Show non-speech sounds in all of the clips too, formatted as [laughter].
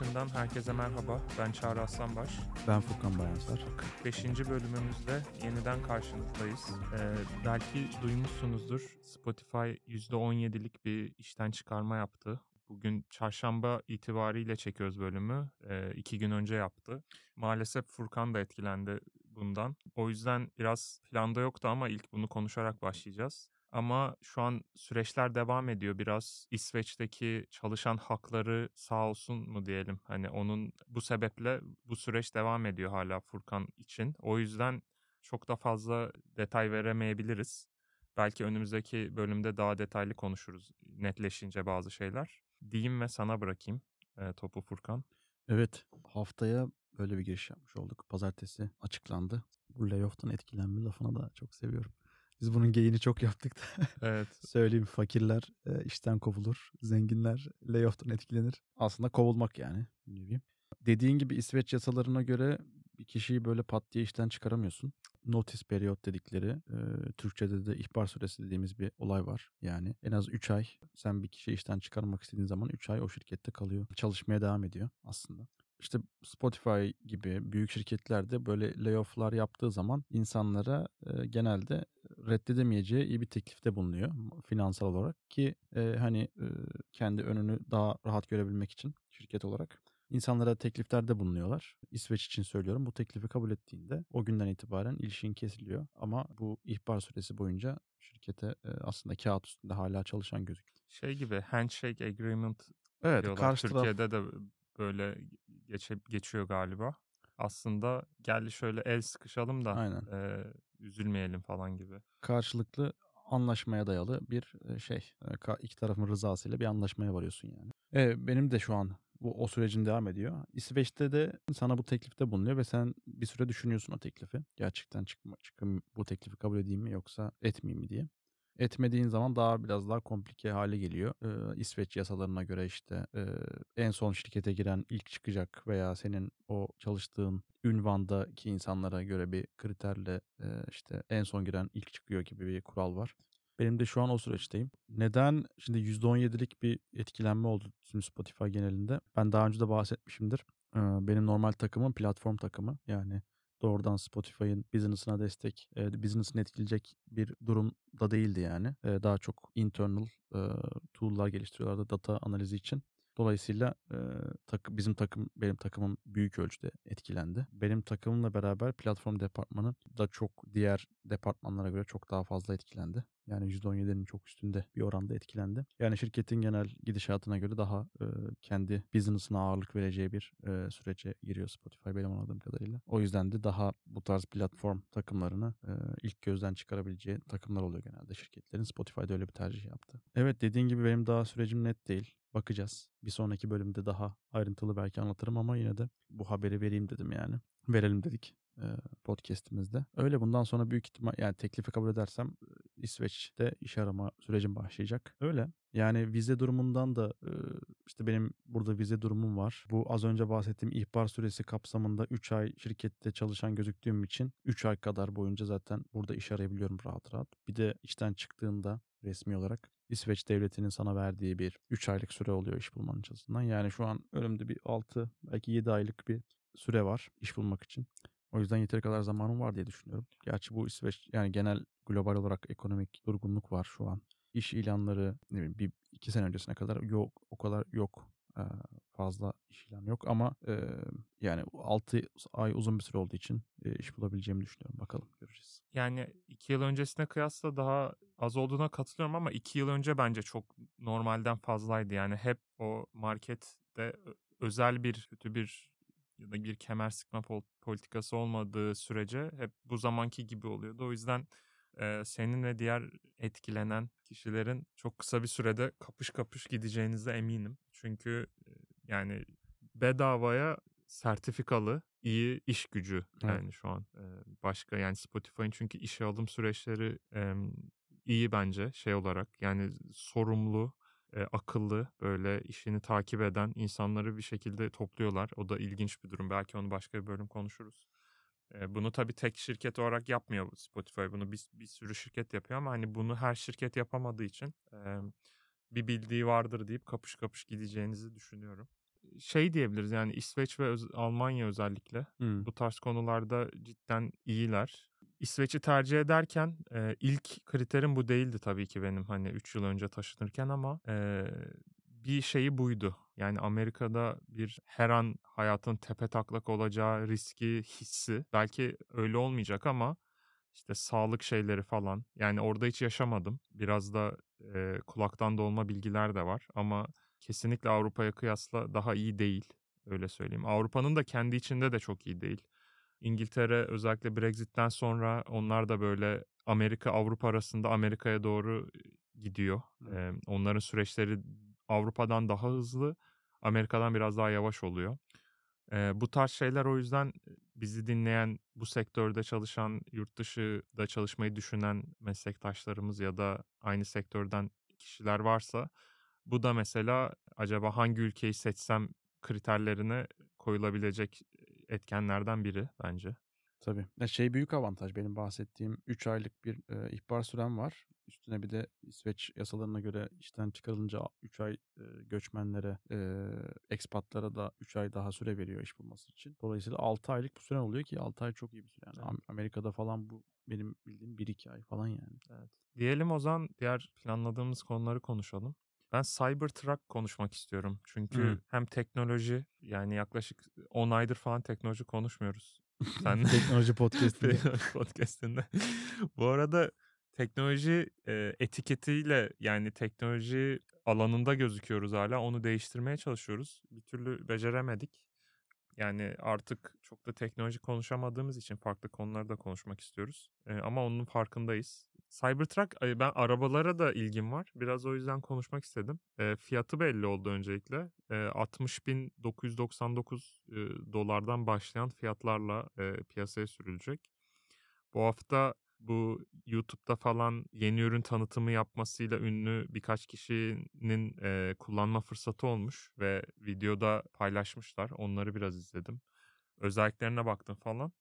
dışından herkese merhaba. Ben Çağrı Aslanbaş. Ben Furkan Bayansar. 45. bölümümüzde yeniden karşınızdayız. Ee, belki duymuşsunuzdur. Spotify %17'lik bir işten çıkarma yaptı. Bugün çarşamba itibariyle çekiyoruz bölümü. Ee, iki gün önce yaptı. Maalesef Furkan da etkilendi bundan. O yüzden biraz planda yoktu ama ilk bunu konuşarak başlayacağız. Ama şu an süreçler devam ediyor. Biraz İsveç'teki çalışan hakları sağ olsun mu diyelim. Hani onun bu sebeple bu süreç devam ediyor hala Furkan için. O yüzden çok da fazla detay veremeyebiliriz. Belki önümüzdeki bölümde daha detaylı konuşuruz netleşince bazı şeyler. Diyeyim ve sana bırakayım e, topu Furkan. Evet haftaya böyle bir giriş yapmış olduk. Pazartesi açıklandı. Bu layoff'tan etkilenme lafını da çok seviyorum. Biz bunun geyini çok yaptık da. [laughs] Evet. Söyleyeyim fakirler e, işten kovulur. Zenginler layoff'tan etkilenir. Aslında kovulmak yani. bir Dediğin gibi İsveç yasalarına göre bir kişiyi böyle pat diye işten çıkaramıyorsun. Notice period dedikleri, e, Türkçe'de de ihbar süresi dediğimiz bir olay var. Yani en az 3 ay sen bir kişiyi işten çıkarmak istediğin zaman 3 ay o şirkette kalıyor. Çalışmaya devam ediyor aslında. İşte Spotify gibi büyük şirketlerde böyle layoff'lar yaptığı zaman insanlara e, genelde reddedemeyeceği iyi bir teklifte bulunuyor finansal olarak ki e, hani e, kendi önünü daha rahat görebilmek için şirket olarak insanlara tekliflerde bulunuyorlar. İsveç için söylüyorum. Bu teklifi kabul ettiğinde o günden itibaren ilişkin kesiliyor. Ama bu ihbar süresi boyunca şirkete e, aslında kağıt üstünde hala çalışan gözüküyor. Şey gibi handshake agreement evet, diyorlar. Karşı Türkiye'de taraf... de böyle geçe, geçiyor galiba. Aslında geldi şöyle el sıkışalım da Aynen. E, üzülmeyelim falan gibi. Karşılıklı anlaşmaya dayalı bir şey. iki tarafın rızasıyla bir anlaşmaya varıyorsun yani. E, benim de şu an bu o sürecin devam ediyor. İsveç'te de sana bu teklifte bulunuyor ve sen bir süre düşünüyorsun o teklifi. Gerçekten çıkma, çıkım bu teklifi kabul edeyim mi yoksa etmeyeyim mi diye etmediğin zaman daha biraz daha komplike hale geliyor. Ee, İsveç yasalarına göre işte e, en son şirkete giren ilk çıkacak veya senin o çalıştığın ünvandaki insanlara göre bir kriterle e, işte en son giren ilk çıkıyor gibi bir kural var. Benim de şu an o süreçteyim. Neden? Şimdi %17'lik bir etkilenme oldu tüm Spotify genelinde. Ben daha önce de bahsetmişimdir. Benim normal takımım platform takımı. Yani doğrudan Spotify'ın business'ına destek, e, business'ını etkileyecek bir durum da değildi yani. E, daha çok internal e, tool'lar geliştiriyorlardı data analizi için. Dolayısıyla e, tak, bizim takım, benim takımım büyük ölçüde etkilendi. Benim takımımla beraber platform departmanı da çok diğer departmanlara göre çok daha fazla etkilendi. Yani %17'nin çok üstünde bir oranda etkilendi. Yani şirketin genel gidişatına göre daha e, kendi business'ına ağırlık vereceği bir e, sürece giriyor Spotify benim anladığım kadarıyla. O yüzden de daha bu tarz platform takımlarını e, ilk gözden çıkarabileceği takımlar oluyor genelde şirketlerin. Spotify'da öyle bir tercih yaptı. Evet dediğin gibi benim daha sürecim net değil. Bakacağız. Bir sonraki bölümde daha ayrıntılı belki anlatırım ama yine de bu haberi vereyim dedim yani. Verelim dedik podcast'imizde. Öyle bundan sonra büyük ihtimal yani teklifi kabul edersem İsveç'te iş arama sürecim başlayacak. Öyle. Yani vize durumundan da işte benim burada vize durumum var. Bu az önce bahsettiğim ihbar süresi kapsamında 3 ay şirkette çalışan gözüktüğüm için 3 ay kadar boyunca zaten burada iş arayabiliyorum rahat rahat. Bir de işten çıktığında resmi olarak İsveç devletinin sana verdiği bir 3 aylık süre oluyor iş bulmanın açısından. Yani şu an önümde bir 6 belki 7 aylık bir süre var iş bulmak için. O yüzden yeteri kadar zamanım var diye düşünüyorum. Gerçi bu İsveç yani genel global olarak ekonomik durgunluk var şu an. İş ilanları ne bileyim bir iki sene öncesine kadar yok o kadar yok fazla iş ilan yok ama yani 6 ay uzun bir süre olduğu için iş bulabileceğimi düşünüyorum. Bakalım göreceğiz. Yani 2 yıl öncesine kıyasla daha az olduğuna katılıyorum ama 2 yıl önce bence çok normalden fazlaydı. Yani hep o markette özel bir kötü bir ya da bir kemer sıkma politikası olmadığı sürece hep bu zamanki gibi oluyordu. O yüzden e, senin ve diğer etkilenen kişilerin çok kısa bir sürede kapış kapış gideceğinize eminim. Çünkü e, yani bedavaya sertifikalı iyi iş gücü yani evet. şu an e, başka yani Spotify'ın çünkü işe alım süreçleri e, iyi bence şey olarak yani sorumlu e, akıllı böyle işini takip eden insanları bir şekilde topluyorlar. O da ilginç bir durum. Belki onu başka bir bölüm konuşuruz. Bunu tabii tek şirket olarak yapmıyor Spotify. Bunu bir, bir sürü şirket yapıyor ama hani bunu her şirket yapamadığı için bir bildiği vardır deyip kapış kapış gideceğinizi düşünüyorum. şey diyebiliriz yani İsveç ve Almanya özellikle Hımm. bu tarz konularda cidden iyiler. İsveç'i tercih ederken e, ilk kriterim bu değildi tabii ki benim hani 3 yıl önce taşınırken ama e, bir şeyi buydu. Yani Amerika'da bir her an hayatın tepe taklak olacağı riski hissi belki öyle olmayacak ama işte sağlık şeyleri falan yani orada hiç yaşamadım. Biraz da e, kulaktan dolma bilgiler de var ama kesinlikle Avrupa'ya kıyasla daha iyi değil öyle söyleyeyim. Avrupa'nın da kendi içinde de çok iyi değil. İngiltere özellikle Brexit'ten sonra onlar da böyle Amerika Avrupa arasında Amerika'ya doğru gidiyor. Ee, onların süreçleri Avrupa'dan daha hızlı, Amerika'dan biraz daha yavaş oluyor. Ee, bu tarz şeyler o yüzden bizi dinleyen, bu sektörde çalışan, yurt dışında çalışmayı düşünen meslektaşlarımız ya da aynı sektörden kişiler varsa bu da mesela acaba hangi ülkeyi seçsem kriterlerine koyulabilecek etkenlerden biri bence. Tabii. Şey büyük avantaj benim bahsettiğim 3 aylık bir, eee, ihbar sürem var. Üstüne bir de İsveç yasalarına göre işten çıkarılınca 3 ay, eee, göçmenlere, eee, expat'lara da 3 ay daha süre veriyor iş bulması için. Dolayısıyla 6 aylık bir süren oluyor ki 6 ay çok iyi bir süre. Yani Evet. Am Amerika'da falan bu benim bildiğim 1-2 ay falan yani. Evet. Diyelim o zaman diğer planladığımız konuları konuşalım. Ben Cybertruck konuşmak istiyorum. Çünkü Hımm. hem teknoloji yani yaklaşık 10 aydır falan teknoloji konuşmuyoruz. [laughs] Sen Teknoloji podcast'inde. [laughs] Teknoloji podcast'inde. Bu arada teknoloji e, etiketiyle yani teknoloji alanında gözüküyoruz hala. Onu değiştirmeye çalışıyoruz. Bir türlü beceremedik. Yani artık çok da teknoloji konuşamadığımız için farklı konularda konuşmak istiyoruz. E, ama onun farkındayız. Cybertruck ben arabalara da ilgim var. Biraz o yüzden konuşmak istedim. E, fiyatı belli oldu öncelikle. E, 60.999 e, dolardan başlayan fiyatlarla e, piyasaya sürülecek. Bu hafta bu YouTube'da falan yeni ürün tanıtımı yapmasıyla ünlü birkaç kişinin e, kullanma fırsatı olmuş ve videoda paylaşmışlar. Onları biraz izledim. Özelliklerine baktım falan.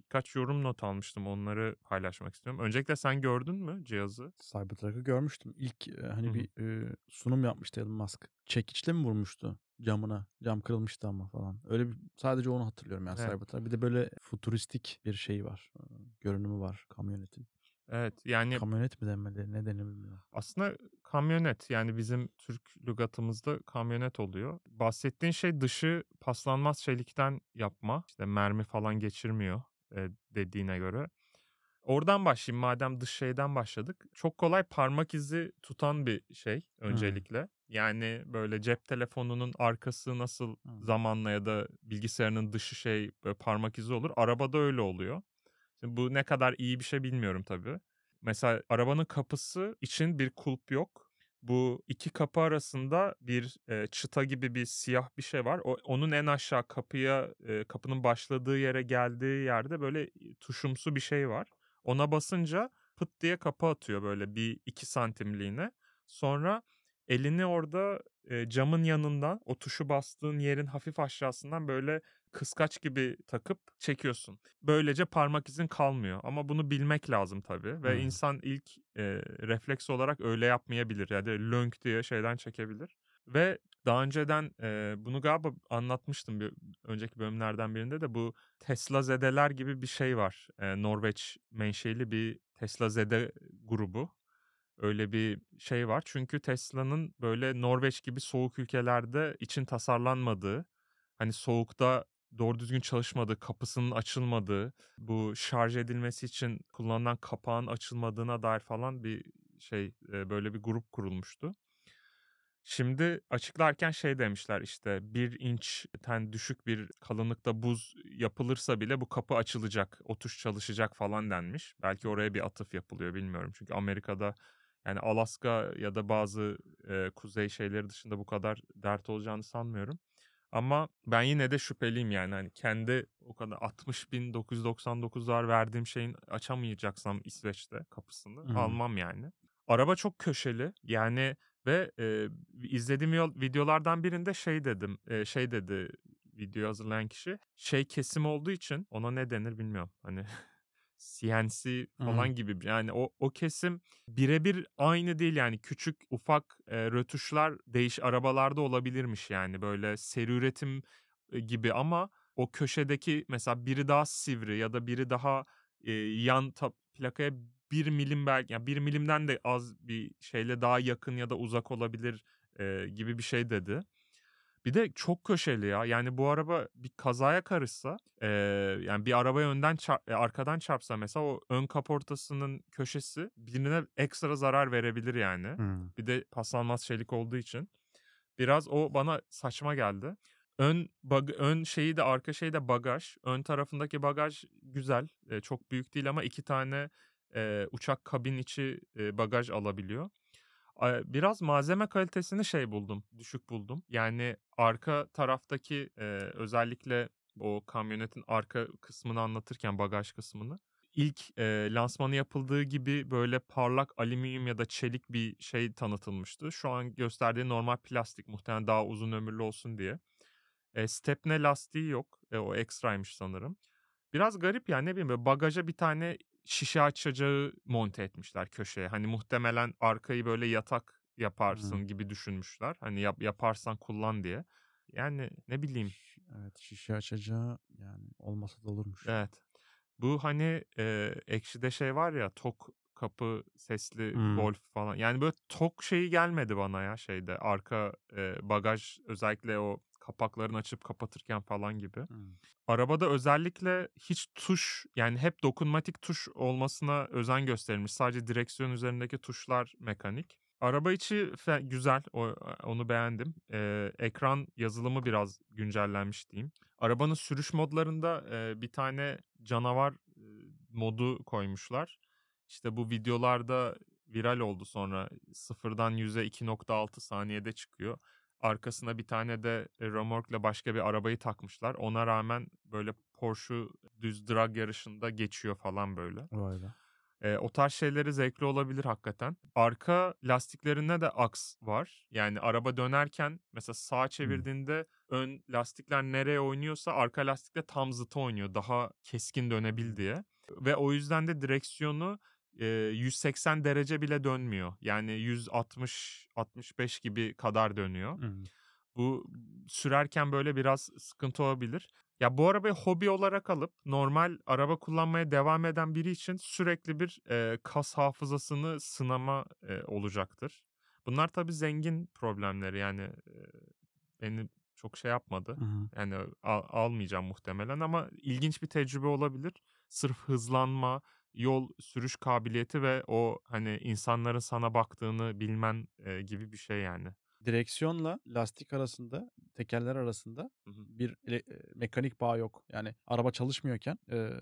Birkaç yorum not almıştım. Onları paylaşmak istiyorum. Öncelikle sen gördün mü cihazı? Cybertruck'ı görmüştüm. İlk, hani, Hı hı. bir, eee, sunum yapmıştı Elon Musk. Çekiçle mi vurmuştu camına? Cam kırılmıştı ama falan. Öyle bir sadece onu hatırlıyorum yani Evet. Cybertruck. Bir de böyle futuristik bir şey var. Görünümü var kamyonetin. Evet yani Kamyonet mi denmeli? Ne denir bilmiyorum. aslında kamyonet yani bizim Türk lügatımızda kamyonet oluyor. Bahsettiğin şey dışı paslanmaz çelikten yapma. İşte mermi falan geçirmiyor e, dediğine göre. Oradan başlayayım madem dış şeyden başladık. Çok kolay parmak izi tutan bir şey öncelikle. Yani böyle cep telefonunun arkası nasıl Hımm. zamanla ya da bilgisayarının dışı şey parmak izi olur. Arabada öyle oluyor. Şimdi bu ne kadar iyi bir şey bilmiyorum tabii. Mesela arabanın kapısı için bir kulp yok. Bu iki kapı arasında bir e, çıta gibi bir siyah bir şey var. O, onun en aşağı kapıya e, kapının başladığı yere geldiği yerde böyle tuşumsu bir şey var. Ona basınca pıt diye kapı atıyor böyle bir iki santimliğine. Sonra elini orada e, camın yanından o tuşu bastığın yerin hafif aşağısından böyle kıskaç gibi takıp çekiyorsun. Böylece parmak izin kalmıyor. Ama bunu bilmek lazım tabii. Ve Hımm. insan ilk e, refleks olarak öyle yapmayabilir. Yani lönk diye şeyden çekebilir. Ve daha önceden e, bunu galiba anlatmıştım bir önceki bölümlerden birinde de bu Tesla zedeler gibi bir şey var. E, Norveç menşeli bir Tesla zede grubu. Öyle bir şey var. Çünkü Tesla'nın böyle Norveç gibi soğuk ülkelerde için tasarlanmadığı, hani soğukta doğru düzgün çalışmadığı, kapısının açılmadığı, bu şarj edilmesi için kullanılan kapağın açılmadığına dair falan bir şey böyle bir grup kurulmuştu. Şimdi açıklarken şey demişler işte bir inçten düşük bir kalınlıkta buz yapılırsa bile bu kapı açılacak, o tuş çalışacak falan denmiş. Belki oraya bir atıf yapılıyor bilmiyorum. Çünkü Amerika'da yani Alaska ya da bazı e, kuzey şeyleri dışında bu kadar dert olacağını sanmıyorum. Ama ben yine de şüpheliyim yani hani kendi o kadar 60.999'lar verdiğim şeyin açamayacaksam İsveç'te kapısını Hımm. almam yani. Araba çok köşeli yani ve e, izlediğim yol- videolardan birinde şey dedim e, şey dedi video hazırlayan kişi şey kesim olduğu için ona ne denir bilmiyorum hani [laughs] CNC falan gibi. Yani o o kesim birebir aynı değil yani küçük ufak e, rötuşlar değiş arabalarda olabilirmiş yani böyle seri üretim gibi ama o köşedeki mesela biri daha sivri ya da biri daha e, yan ta- plakaya bir milim belki yani bir milimden de az bir şeyle daha yakın ya da uzak olabilir e, gibi bir şey dedi. Bir de çok köşeli ya. Yani bu araba bir kazaya karışsa e, yani bir arabaya önden çarp, e, arkadan çarpsa mesela o ön kaportasının köşesi birine ekstra zarar verebilir yani. Hımm. Bir de paslanmaz çelik olduğu için. Biraz o bana saçma geldi. Ön bag, ön şeyi de arka şeyi de bagaj. Ön tarafındaki bagaj güzel. E, çok büyük değil ama iki tane e, uçak kabin içi e, bagaj alabiliyor. Biraz malzeme kalitesini şey buldum, düşük buldum. Yani arka taraftaki e, özellikle o kamyonetin arka kısmını anlatırken bagaj kısmını ilk e, lansmanı yapıldığı gibi böyle parlak alüminyum ya da çelik bir şey tanıtılmıştı. Şu an gösterdiği normal plastik muhtemelen daha uzun ömürlü olsun diye. E, stepne lastiği yok. E, o ekstraymış sanırım. Biraz garip yani ne bileyim bagaja bir tane şişe açacağı monte etmişler köşeye. Hani muhtemelen arkayı böyle yatak yaparsın Hımm. gibi düşünmüşler. Hani yap, yaparsan kullan diye. Yani ne bileyim. Evet, şişe açacağı yani olmasa da olurmuş. Evet. Bu hani e, Ekşi'de şey var ya tok kapı sesli Hımm. Golf falan. Yani böyle tok şeyi gelmedi bana ya şeyde. Arka e, bagaj özellikle o kapaklarını açıp kapatırken falan gibi. Hımm. Arabada özellikle hiç tuş yani hep dokunmatik tuş olmasına özen gösterilmiş. Sadece direksiyon üzerindeki tuşlar mekanik. Araba içi güzel. O, onu beğendim. Ee, ekran yazılımı biraz güncellenmiş diyeyim. Arabanın sürüş modlarında e, bir tane canavar e, modu koymuşlar. İşte bu videolarda viral oldu sonra. Sıfırdan 100'e 2.6 saniyede çıkıyor. Arkasına bir tane de e, römorkla başka bir arabayı takmışlar. Ona rağmen böyle Porsche düz drag yarışında geçiyor falan böyle. Vay be. E, o tarz şeyleri zevkli olabilir hakikaten. Arka lastiklerinde de aks var. Yani araba dönerken mesela sağa çevirdiğinde ön lastikler nereye oynuyorsa arka lastikle tam zıtı oynuyor. Daha keskin dönebil diye. Ve o yüzden de direksiyonu e, 180 derece bile dönmüyor. Yani 160-65 gibi kadar dönüyor. Hımm. Bu sürerken böyle biraz sıkıntı olabilir. Ya bu arabayı hobi olarak alıp normal araba kullanmaya devam eden biri için sürekli bir e, kas hafızasını sınama e, olacaktır. Bunlar tabii zengin problemleri yani e, beni çok şey yapmadı. Hı hı. Yani al- almayacağım muhtemelen ama ilginç bir tecrübe olabilir. Sırf hızlanma, yol sürüş kabiliyeti ve o hani insanların sana baktığını bilmen e, gibi bir şey yani. Direksiyonla lastik arasında, tekerler arasında Hı hı. bir ele mekanik bağ yok. Yani araba çalışmıyorken, eee,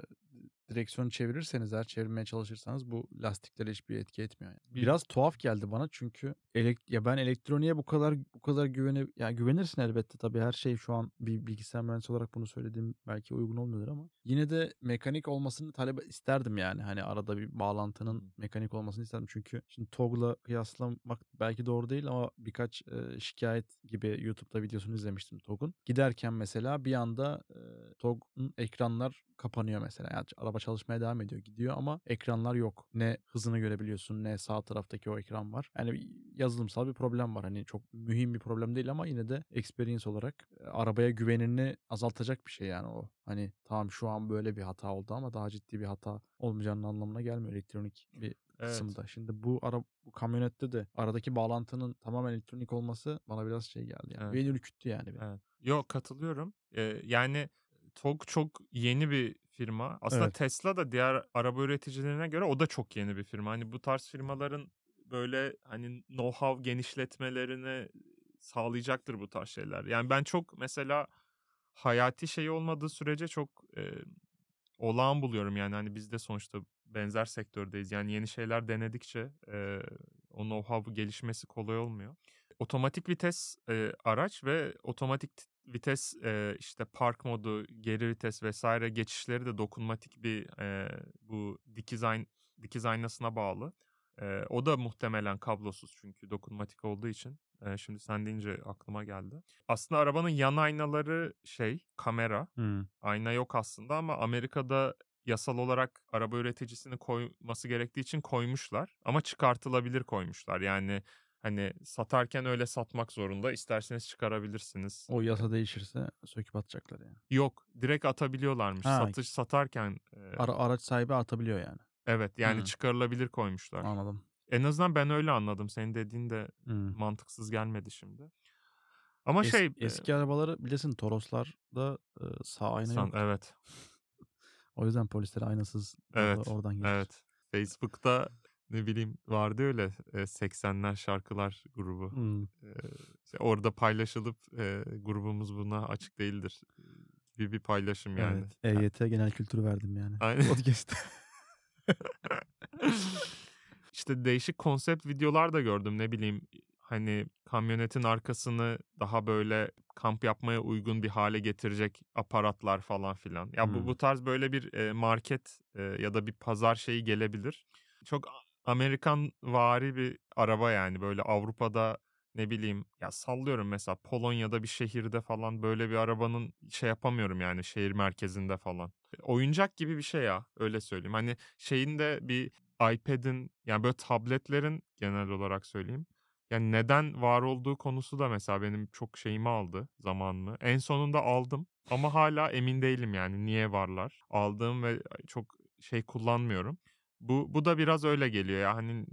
direksiyonu çevirirseniz eğer, çevirmeye çalışırsanız bu lastiklere hiçbir etki etmiyor yani. Bir Biraz tuhaf geldi bana çünkü elek ya ben elektroniğe bu kadar bu kadar güvene ya güvenirsin elbette tabii her şey şu an bir bilgisayar mühendisi olarak bunu söylediğim belki uygun olmuyordur ama yine de mekanik olmasını talep isterdim yani. Hani arada bir bağlantının mekanik olmasını isterdim. Çünkü şimdi TOG'la kıyaslamak belki doğru değil ama birkaç, eee, şikâyet gibi YouTube'da videosunu izlemiştim TOG'un. Giderken mesela bir anda, eee, TOG'un ekranlar kapanıyor mesela. Yani araba çalışmaya devam ediyor, gidiyor ama ekranlar yok. Ne hızını görebiliyorsun ne sağ taraftaki o ekran var. Yani yazılımsal bir problem var. Hani çok mühim bir problem değil ama yine de experience olarak, eee, arabaya güvenini azaltacak bir şey yani o. Hani tamam şu an böyle bir hata oldu ama daha ciddi bir hata olmayacağının anlamına gelmiyor elektronik bir Evet. kısımda. Şimdi bu ara bu kamyonette de aradaki bağlantının tamamen elektronik olması bana biraz şey geldi yani. Evet. Beni ürküttü yani. Evet. Yo katılıyorum. Eee, yani TOG çok yeni bir firma. Aslında Evet. Tesla da diğer araba üreticilerine göre o da çok yeni bir firma. Hani bu tarz firmaların böyle hani know-how genişletmelerini sağlayacaktır bu tarz şeyler. Yani ben çok mesela hayati şey olmadığı sürece çok eee, olağan buluyorum yani hani biz de sonuçta benzer sektördeyiz. Yani yeni şeyler denedikçe eee, o know-how gelişmesi kolay olmuyor. Otomatik vites eee, araç ve otomatik vites eee, işte park modu, geri vites vesaire geçişleri de dokunmatik bir eee, bu dikiz, ayn dikiz aynasına bağlı. Eee, o da muhtemelen kablosuz çünkü dokunmatik olduğu için. Eee, şimdi sen deyince aklıma geldi. Aslında arabanın yan aynaları şey kamera. Hımm. Ayna yok aslında ama Amerika'da yasal olarak araba üreticisini koyması gerektiği için koymuşlar ama çıkartılabilir koymuşlar. Yani hani satarken öyle satmak zorunda. İsterseniz çıkarabilirsiniz. O yasa değişirse söküp atacaklar yani. Yok, direkt atabiliyorlarmış. Ha. Satış satarken e, Ara, araç sahibi atabiliyor yani. evet yani Hı. çıkarılabilir koymuşlar. Anladım. En azından ben öyle anladım. Senin dediğin de Hmm. mantıksız gelmedi şimdi. Ama Es- şey e, eski arabaları bilirsin Toroslar'da e, sağ ayna san- yok. evet. [laughs] O yüzden polisler aynasız Evet, orada- oradan geçer. Evet. Facebook'ta ne bileyim vardı öyle e, 80'ler şarkılar grubu. Hmm. E, işte orada paylaşılıp e, grubumuz buna açık değildir e, gibi bir paylaşım yani. Evet. EYT genel kültürü verdim yani. Aynen. Podcast. [laughs] işte değişik konsept videolar da gördüm ne bileyim hani kamyonetin arkasını daha böyle kamp yapmaya uygun bir hale getirecek aparatlar falan filan. Ya bu Hmm. bu tarz böyle bir e, market e, ya da bir pazar şeyi gelebilir. Çok Amerikan vari bir araba yani böyle Avrupa'da ne bileyim ya sallıyorum mesela Polonya'da bir şehirde falan böyle bir arabanın şey yapamıyorum yani şehir merkezinde falan. Oyuncak gibi bir şey ya öyle söyleyeyim. Hani şeyin de bir iPad'in yani böyle tabletlerin genel olarak söyleyeyim. Yani neden var olduğu konusu da mesela benim çok şeyimi aldı zamanımı. En sonunda aldım ama hala emin değilim yani niye varlar. Aldığım ve çok şey kullanmıyorum. Bu bu da biraz öyle geliyor ya hani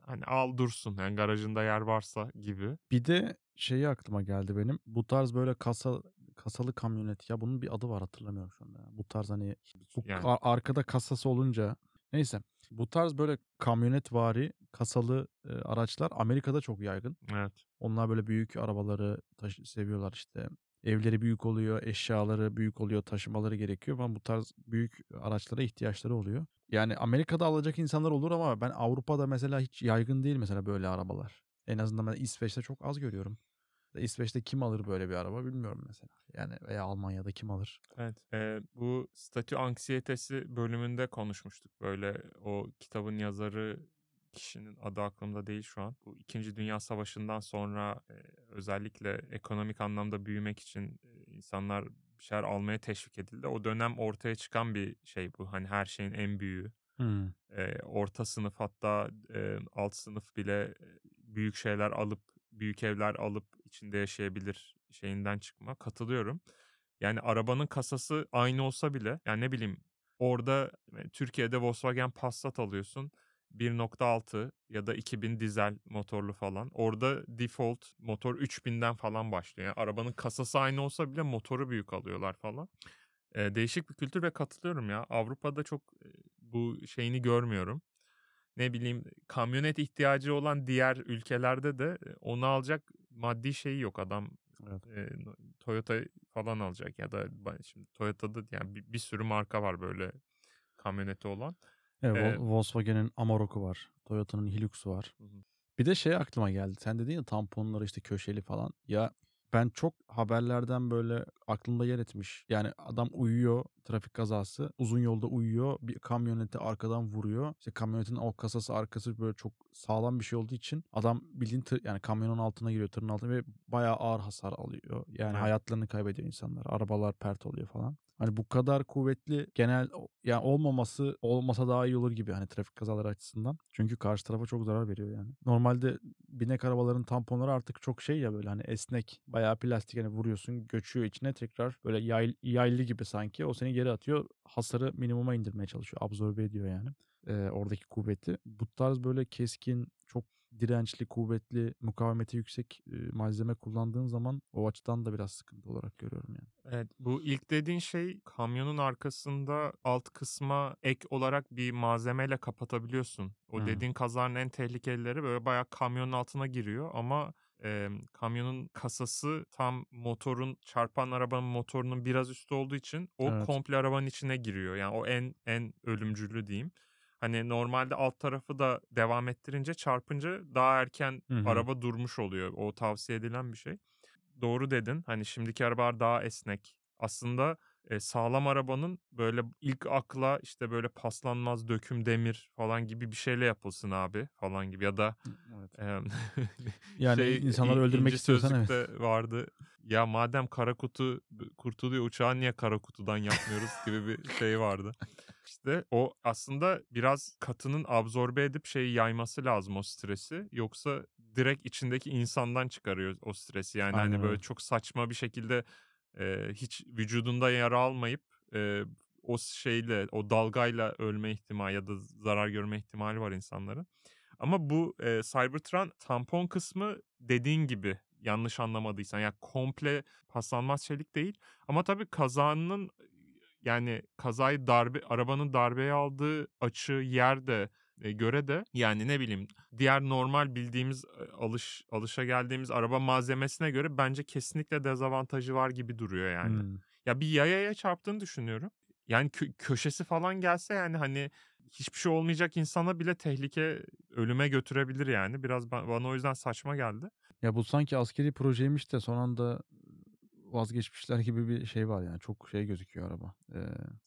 hani al dursun yani garajında yer varsa gibi. Bir de şeyi aklıma geldi benim. Bu tarz böyle kasa kasalı kamyonet ya bunun bir adı var hatırlamıyorum şu anda. Bu tarz hani bu Yani. ar- arkada kasası olunca neyse bu tarz böyle kamyonet vari kasalı e, araçlar Amerika'da çok yaygın. Evet. Onlar böyle büyük arabaları taşı- seviyorlar işte. Evleri büyük oluyor, eşyaları büyük oluyor, taşımaları gerekiyor falan bu tarz büyük araçlara ihtiyaçları oluyor. Yani Amerika'da alacak insanlar olur ama ben Avrupa'da mesela hiç yaygın değil mesela böyle arabalar. En azından ben İsveç'te çok az görüyorum. İsveç'te kim alır böyle bir araba bilmiyorum mesela. Yani veya Almanya'da kim alır? Evet. Ee, bu statü anksiyetesi bölümünde konuşmuştuk. Böyle o kitabın yazarı kişinin adı aklımda değil şu an. Bu İkinci Dünya Savaşı'ndan sonra e, özellikle ekonomik anlamda büyümek için e, insanlar bir şeyler almaya teşvik edildi. O dönem ortaya çıkan bir şey bu. Hani her şeyin en büyüğü. Hmm. E, orta sınıf hatta e, alt sınıf bile büyük şeyler alıp büyük evler alıp içinde yaşayabilir şeyinden çıkma. Katılıyorum. Yani arabanın kasası aynı olsa bile yani ne bileyim orada Türkiye'de Volkswagen Passat alıyorsun. 1.6 ya da 2000 dizel motorlu falan. Orada default motor 3000'den falan başlıyor. Yani arabanın kasası aynı olsa bile motoru büyük alıyorlar falan. E, değişik bir kültür ve katılıyorum ya. Avrupa'da çok bu şeyini görmüyorum. Ne bileyim kamyonet ihtiyacı olan diğer ülkelerde de onu alacak maddi şeyi yok adam. Evet. e, Toyota falan alacak ya da şimdi Toyota'da yani bir, bir sürü marka var böyle kamyoneti olan. Evet, Ee, Volkswagen'in Amarok'u var. Toyota'nın Hilux'u var. Hı hı. Bir de şey aklıma geldi. Sen dedin ya tamponları işte köşeli falan. Ya ben çok haberlerden böyle aklımda yer etmiş. Yani adam uyuyor trafik kazası. Uzun yolda uyuyor. Bir kamyoneti arkadan vuruyor. İşte kamyonetin o kasası arkası böyle çok sağlam bir şey olduğu için adam bildiğin tır, yani kamyonun altına giriyor tırın altına ve bayağı ağır hasar alıyor. Yani Evet. hayatlarını kaybediyor insanlar. Arabalar pert oluyor falan. Hani bu kadar kuvvetli genel yani olmaması olmasa daha iyi olur gibi hani trafik kazaları açısından. Çünkü karşı tarafa çok zarar veriyor yani. Normalde binek arabaların tamponları artık çok şey ya böyle hani esnek bayağı plastik hani vuruyorsun göçüyor içine tekrar böyle yay, yaylı gibi sanki o seni geri atıyor hasarı minimuma indirmeye çalışıyor absorbe ediyor yani Ee, oradaki kuvveti. Bu tarz böyle keskin çok dirençli, kuvvetli, mukavemeti yüksek e, malzeme kullandığın zaman o açıdan da biraz sıkıntı olarak görüyorum yani. Evet bu ilk dediğin şey kamyonun arkasında alt kısma ek olarak bir malzemeyle kapatabiliyorsun. O Hı. dediğin kazanın en tehlikelileri böyle bayağı kamyonun altına giriyor ama e, kamyonun kasası tam motorun çarpan arabanın motorunun biraz üstü olduğu için o Evet. komple arabanın içine giriyor. Yani o en en ölümcülü diyeyim. Hani normalde alt tarafı da devam ettirince çarpınca daha erken Hı hı. araba durmuş oluyor. O tavsiye edilen bir şey. Doğru dedin. Hani şimdiki arabalar daha esnek. Aslında e, sağlam arabanın böyle ilk akla işte böyle paslanmaz döküm demir falan gibi bir şeyle yapılsın abi falan gibi ya da Evet. Em, [laughs] Yani şey, insanları öldürmek istiyorsan evet. Vardı. Ya madem kara kutu kurtuluyor uçağı niye kara kutudan yapmıyoruz gibi bir şey vardı. İşte o aslında biraz katının absorbe edip şeyi yayması lazım o stresi. Yoksa direkt içindeki insandan çıkarıyor o stresi. Yani Aynen hani böyle öyle. çok saçma bir şekilde e, hiç vücudunda yara almayıp e, o şeyle o dalgayla ölme ihtimali ya da zarar görme ihtimali var insanların. Ama bu e, Cybertron tampon kısmı dediğin gibi yanlış anlamadıysan yani komple paslanmaz çelik değil. Ama tabii kazanın yani kazayı darbe arabanın darbeye aldığı açı yerde e, göre de yani ne bileyim diğer normal bildiğimiz e, alış alışa geldiğimiz araba malzemesine göre bence kesinlikle dezavantajı var gibi duruyor yani. Hmm. Ya bir yayaya çarptığını düşünüyorum. Yani kö- köşesi falan gelse yani hani hiçbir şey olmayacak insana bile tehlike ölüme götürebilir yani. Biraz ba- bana o yüzden saçma geldi. Ya bu sanki askeri projeymiş de son anda vazgeçmişler gibi bir şey var yani. Çok şey gözüküyor araba. Ee,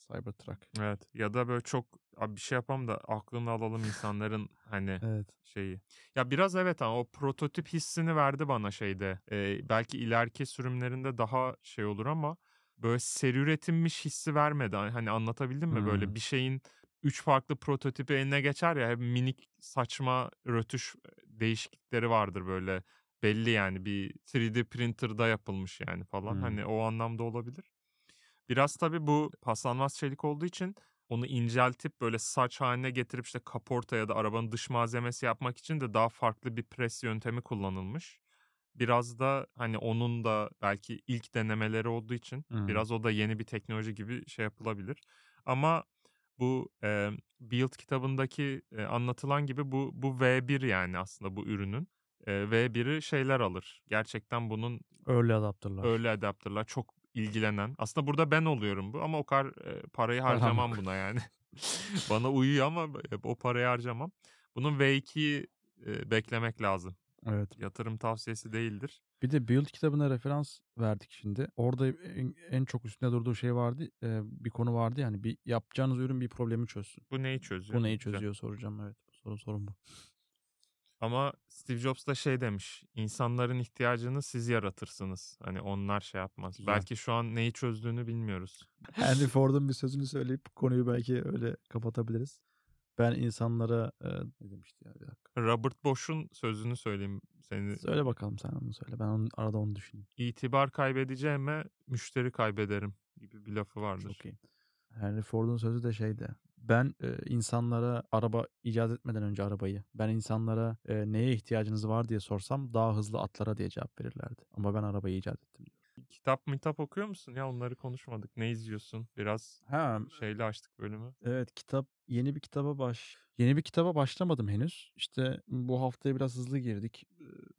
Cybertruck. Evet ya da böyle çok "Abi bir şey yapalım da aklını alalım insanların hani Evet. şeyi. Ya biraz evet ama o prototip hissini verdi bana şeyde. Ee, belki ileriki sürümlerinde daha şey olur ama böyle seri üretilmiş hissi vermedi. Hani anlatabildim mi? Hmm. Böyle bir şeyin üç farklı prototipi eline geçer ya hep minik saçma rötuş değişiklikleri vardır böyle belli yani bir 3D printer'da yapılmış yani falan. Hmm. Hani o anlamda olabilir. Biraz tabii bu paslanmaz çelik olduğu için onu inceltip böyle saç haline getirip işte kaporta ya da arabanın dış malzemesi yapmak için de daha farklı bir pres yöntemi kullanılmış. Biraz da hani onun da belki ilk denemeleri olduğu için Hmm. biraz o da yeni bir teknoloji gibi şey yapılabilir. Ama bu e, Build kitabındaki e, anlatılan gibi bu bu V1 yani aslında bu ürünün. E, V1'i şeyler alır. Gerçekten bunun Early adapterlar. Early adapter'lar çok ilgilenen. Aslında burada ben oluyorum bu ama o kadar e, parayı harcamam buna yani. [laughs] Bana uyuyor ama o parayı harcamam. Bunun V2'yi e, beklemek lazım. Evet. Yatırım tavsiyesi değildir. Bir de Build kitabına referans verdik şimdi. Orada en, en çok üstünde durduğu şey vardı. e, bir konu vardı yani bir yapacağınız ürün bir problemi çözsün. Bu neyi çözüyor? Bu neyi Güzel. çözüyor soracağım evet. Sorun sorun bu. Ama Steve Jobs da şey demiş. İnsanların ihtiyacını siz yaratırsınız. Hani onlar şey yapmaz. Güzel. Belki şu an neyi çözdüğünü bilmiyoruz. Henry [laughs] Ford'un bir sözünü söyleyip konuyu belki öyle kapatabiliriz. Ben insanlara e, ne demişti ya bir dakika. Robert Bosch'un sözünü söyleyeyim. Seni Söyle bakalım sen onu söyle. Ben onun, arada onu düşüneyim. itibar kaybedeceğime müşteri kaybederim gibi bir lafı vardır. Çok iyi. Henry Ford'un sözü de şeydi. Ben e, insanlara araba icat etmeden önce arabayı, ben insanlara e, neye ihtiyacınız var diye sorsam daha hızlı atlara diye cevap verirlerdi. Ama ben arabayı icat ettim diyor. Kitap mitap okuyor musun? Ya onları konuşmadık. Ne izliyorsun? Biraz Ha, şeyle açtık bölümü. evet kitap yeni bir kitaba baş yeni bir kitaba başlamadım henüz. İşte bu haftaya biraz hızlı girdik.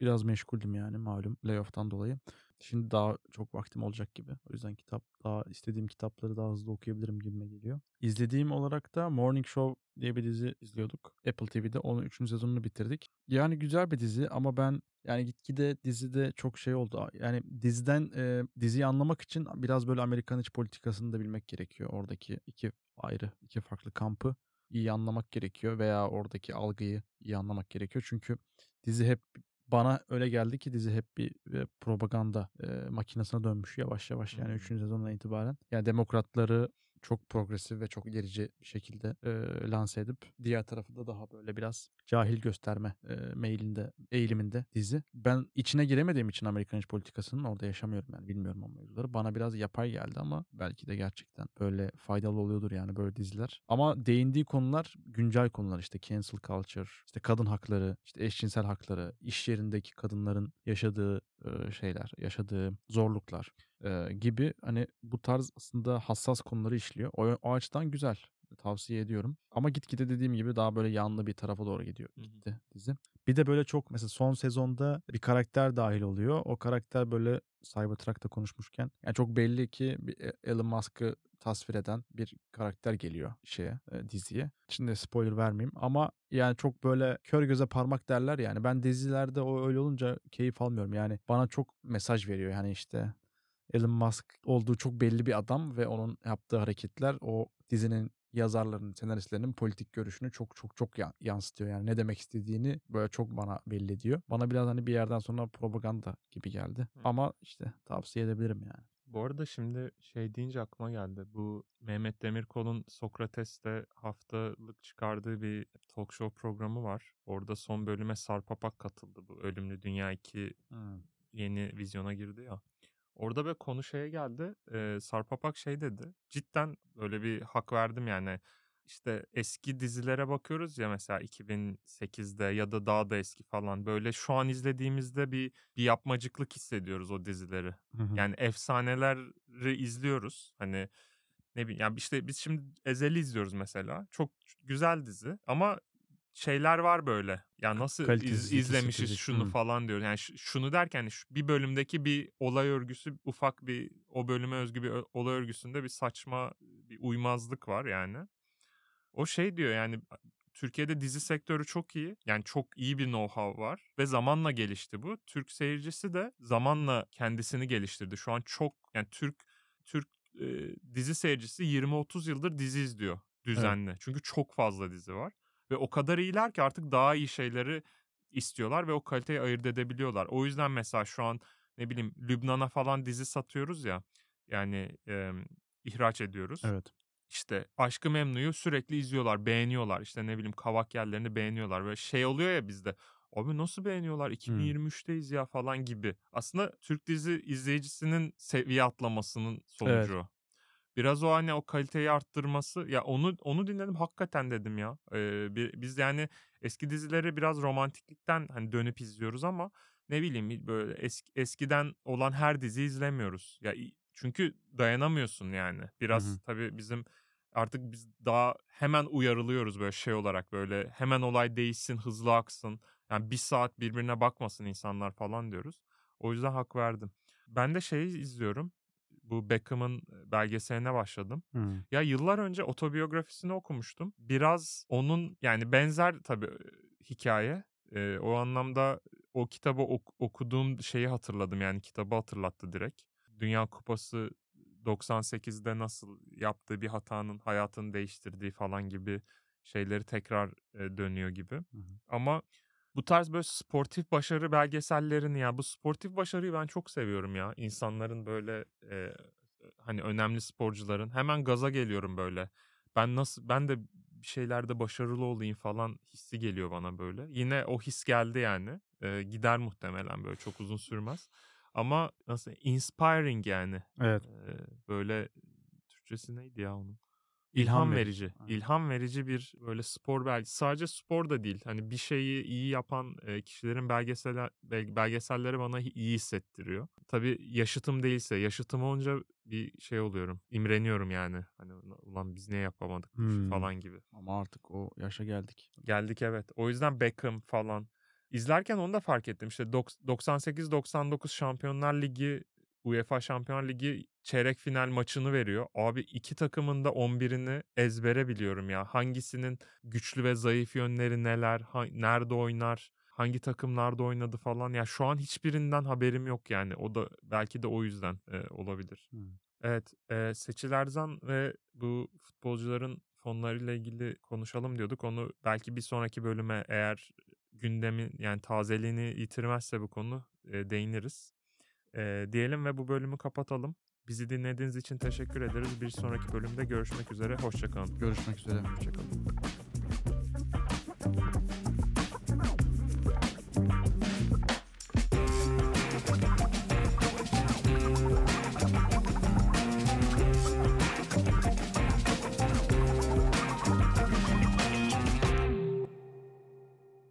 Biraz meşguldüm yani malum layoff'tan dolayı. Şimdi daha çok vaktim olacak gibi. O yüzden kitap daha istediğim kitapları daha hızlı okuyabilirim gibime geliyor. İzlediğim olarak da Morning Show diye bir dizi izliyorduk. Apple TV'de onun 3. sezonunu bitirdik. Yani güzel bir dizi ama ben yani gitgide dizide çok şey oldu. Yani diziden e, diziyi anlamak için biraz böyle Amerikan iç politikasını da bilmek gerekiyor. Oradaki iki ayrı, iki farklı kampı iyi anlamak gerekiyor veya oradaki algıyı iyi anlamak gerekiyor. Çünkü dizi hep bana öyle geldi ki dizi hep bir propaganda e, makinesine dönmüş yavaş yavaş yani Hmm. 3. sezondan itibaren. Yani demokratları çok progresif ve çok ilerici bir şekilde e, lanse edip diğer tarafı da daha böyle biraz cahil gösterme e, meylinde, eğiliminde dizi. Ben içine giremediğim için Amerikan iç politikasının orada yaşamıyorum yani bilmiyorum o mevzuları. Bana biraz yapay geldi ama belki de gerçekten böyle faydalı oluyordur yani böyle diziler. Ama değindiği konular güncel konular işte cancel culture, işte kadın hakları, işte eşcinsel hakları, iş yerindeki kadınların yaşadığı şeyler, yaşadığı zorluklar gibi hani bu tarz aslında hassas konuları işliyor. O, o açıdan güzel. Tavsiye ediyorum. Ama gitgide dediğim gibi daha böyle yanlı bir tarafa doğru gidiyor Hı hı. gitti dizi. Bir de böyle çok mesela son sezonda bir karakter dahil oluyor. O karakter böyle Cybertruck'ta konuşmuşken yani çok belli ki E- Elon Musk'ı tasvir eden bir karakter geliyor şeye e, diziye. Şimdi spoiler vermeyeyim ama yani çok böyle kör göze parmak derler yani. Ben dizilerde o öyle olunca keyif almıyorum. Yani bana çok mesaj veriyor yani işte Elon Musk olduğu çok belli bir adam ve onun yaptığı hareketler o dizinin yazarların, senaristlerinin politik görüşünü çok çok çok ya- yansıtıyor. Yani ne demek istediğini böyle çok bana belli ediyor. Bana biraz hani bir yerden sonra propaganda gibi geldi. Hı. Ama işte tavsiye edebilirim yani. Bu arada şimdi şey deyince aklıma geldi. Bu Mehmet Demirkol'un Sokrates'te haftalık çıkardığı bir talk show programı var. Orada son bölüme Sarp Apak katıldı. Bu Ölümlü Dünya 2 Hıı. yeni vizyona girdi ya. Orada böyle konu şeye geldi. Eee, Sarp Apak şey dedi. Cidden böyle bir hak verdim yani. İşte eski dizilere bakıyoruz ya mesela 2008'de ya da daha da eski falan. Böyle şu an izlediğimizde bir bir yapmacıklık hissediyoruz o dizileri. Hı hı. Yani efsaneleri izliyoruz. Hani ne bileyim yani işte biz şimdi Ezel'i izliyoruz mesela. Çok güzel dizi ama şeyler var böyle. Ya nasıl iz- izlemişiz şunu Hı. falan diyoruz. Yani şunu derken şu- bir bölümdeki bir olay örgüsü ufak bir o bölüme özgü bir olay örgüsünde bir saçma bir uymazlık var yani. O şey diyor yani Türkiye'de dizi sektörü çok iyi. Yani çok iyi bir know-how var ve zamanla gelişti bu. Türk seyircisi de zamanla kendisini geliştirdi. Şu an çok yani Türk Türk e, dizi seyircisi 20-30 yıldır dizi izliyor düzenli. Çünkü çok fazla dizi var ve o kadar iyiler ki artık daha iyi şeyleri istiyorlar ve o kaliteyi ayırt edebiliyorlar. O yüzden mesela şu an ne bileyim Lübnan'a falan dizi satıyoruz ya. Yani e, ihraç ediyoruz. Evet. İşte Aşkı Memnu'yu sürekli izliyorlar, beğeniyorlar. İşte ne bileyim kavak yerlerini beğeniyorlar. Böyle şey oluyor ya bizde. Abi nasıl beğeniyorlar? 2023'teyiz ya falan gibi. Aslında Türk dizi izleyicisinin seviye atlamasının sonucu. Evet. Biraz o hani o kaliteyi arttırması ya onu onu dinledim hakikaten dedim ya. Ee, bi- biz yani eski dizileri biraz romantiklikten hani dönüp izliyoruz ama ne bileyim böyle eski, eskiden olan her dizi izlemiyoruz. Ya çünkü dayanamıyorsun yani. Biraz hı. tabii bizim artık biz daha hemen uyarılıyoruz böyle şey olarak böyle hemen olay değişsin, hızlı aksın. Yani bir saat birbirine bakmasın insanlar falan diyoruz. O yüzden hak verdim. Ben de şeyi izliyorum. Bu Beckham'ın belgeseline başladım. Hıı. Ya yıllar önce otobiyografisini okumuştum. Biraz onun yani benzer tabii e, hikaye. Ee, o anlamda o kitabı ok- okuduğum şeyi hatırladım yani kitabı hatırlattı direkt. Dünya Kupası 98'de nasıl yaptığı bir hatanın hayatını değiştirdiği falan gibi şeyleri tekrar e, dönüyor gibi. Hı hı. Ama bu tarz böyle sportif başarı belgesellerini ya bu sportif başarıyı ben çok seviyorum ya. İnsanların böyle e, hani önemli sporcuların hemen gaza geliyorum böyle. Ben nasıl ben de bir şeylerde başarılı olayım falan hissi geliyor bana böyle. Yine o his geldi yani. E, gider muhtemelen böyle çok uzun sürmez. Ama nasıl inspiring yani. Evet. E, böyle Türkçesi neydi ya onun? İlham verici. Aynen. İlham verici bir böyle spor belgeseli. Sadece spor da değil. Hani bir şeyi iyi yapan e, kişilerin belgeseller, bel- belgeselleri bana iyi hissettiriyor. Tabii yaşıtım değilse, yaşıtım olunca bir şey oluyorum. İmreniyorum yani. Hani ulan biz niye yapamadık Hımm. falan gibi. Ama artık o yaşa geldik. Geldik evet. O yüzden Beckham falan. İzlerken onu da fark ettim. İşte dok- 98-99 Şampiyonlar Ligi, UEFA Şampiyonlar Ligi çeyrek final maçını veriyor. Abi iki takımın da 11'ini ezbere biliyorum ya. Hangisinin güçlü ve zayıf yönleri neler, ha- nerede oynar, hangi takımlarda oynadı falan. Ya şu an hiçbirinden haberim yok yani. O da belki de o yüzden e, olabilir. Hıı. Evet, e, Seçil Erzan ve bu futbolcuların fonlarıyla ilgili konuşalım diyorduk. Onu belki bir sonraki bölüme eğer gündemin yani tazeliğini yitirmezse bu konu e, değiniriz. E, diyelim ve bu bölümü kapatalım. Bizi dinlediğiniz için teşekkür ederiz. Bir sonraki bölümde görüşmek üzere. Hoşçakalın. Görüşmek üzere. Hoşça kalın.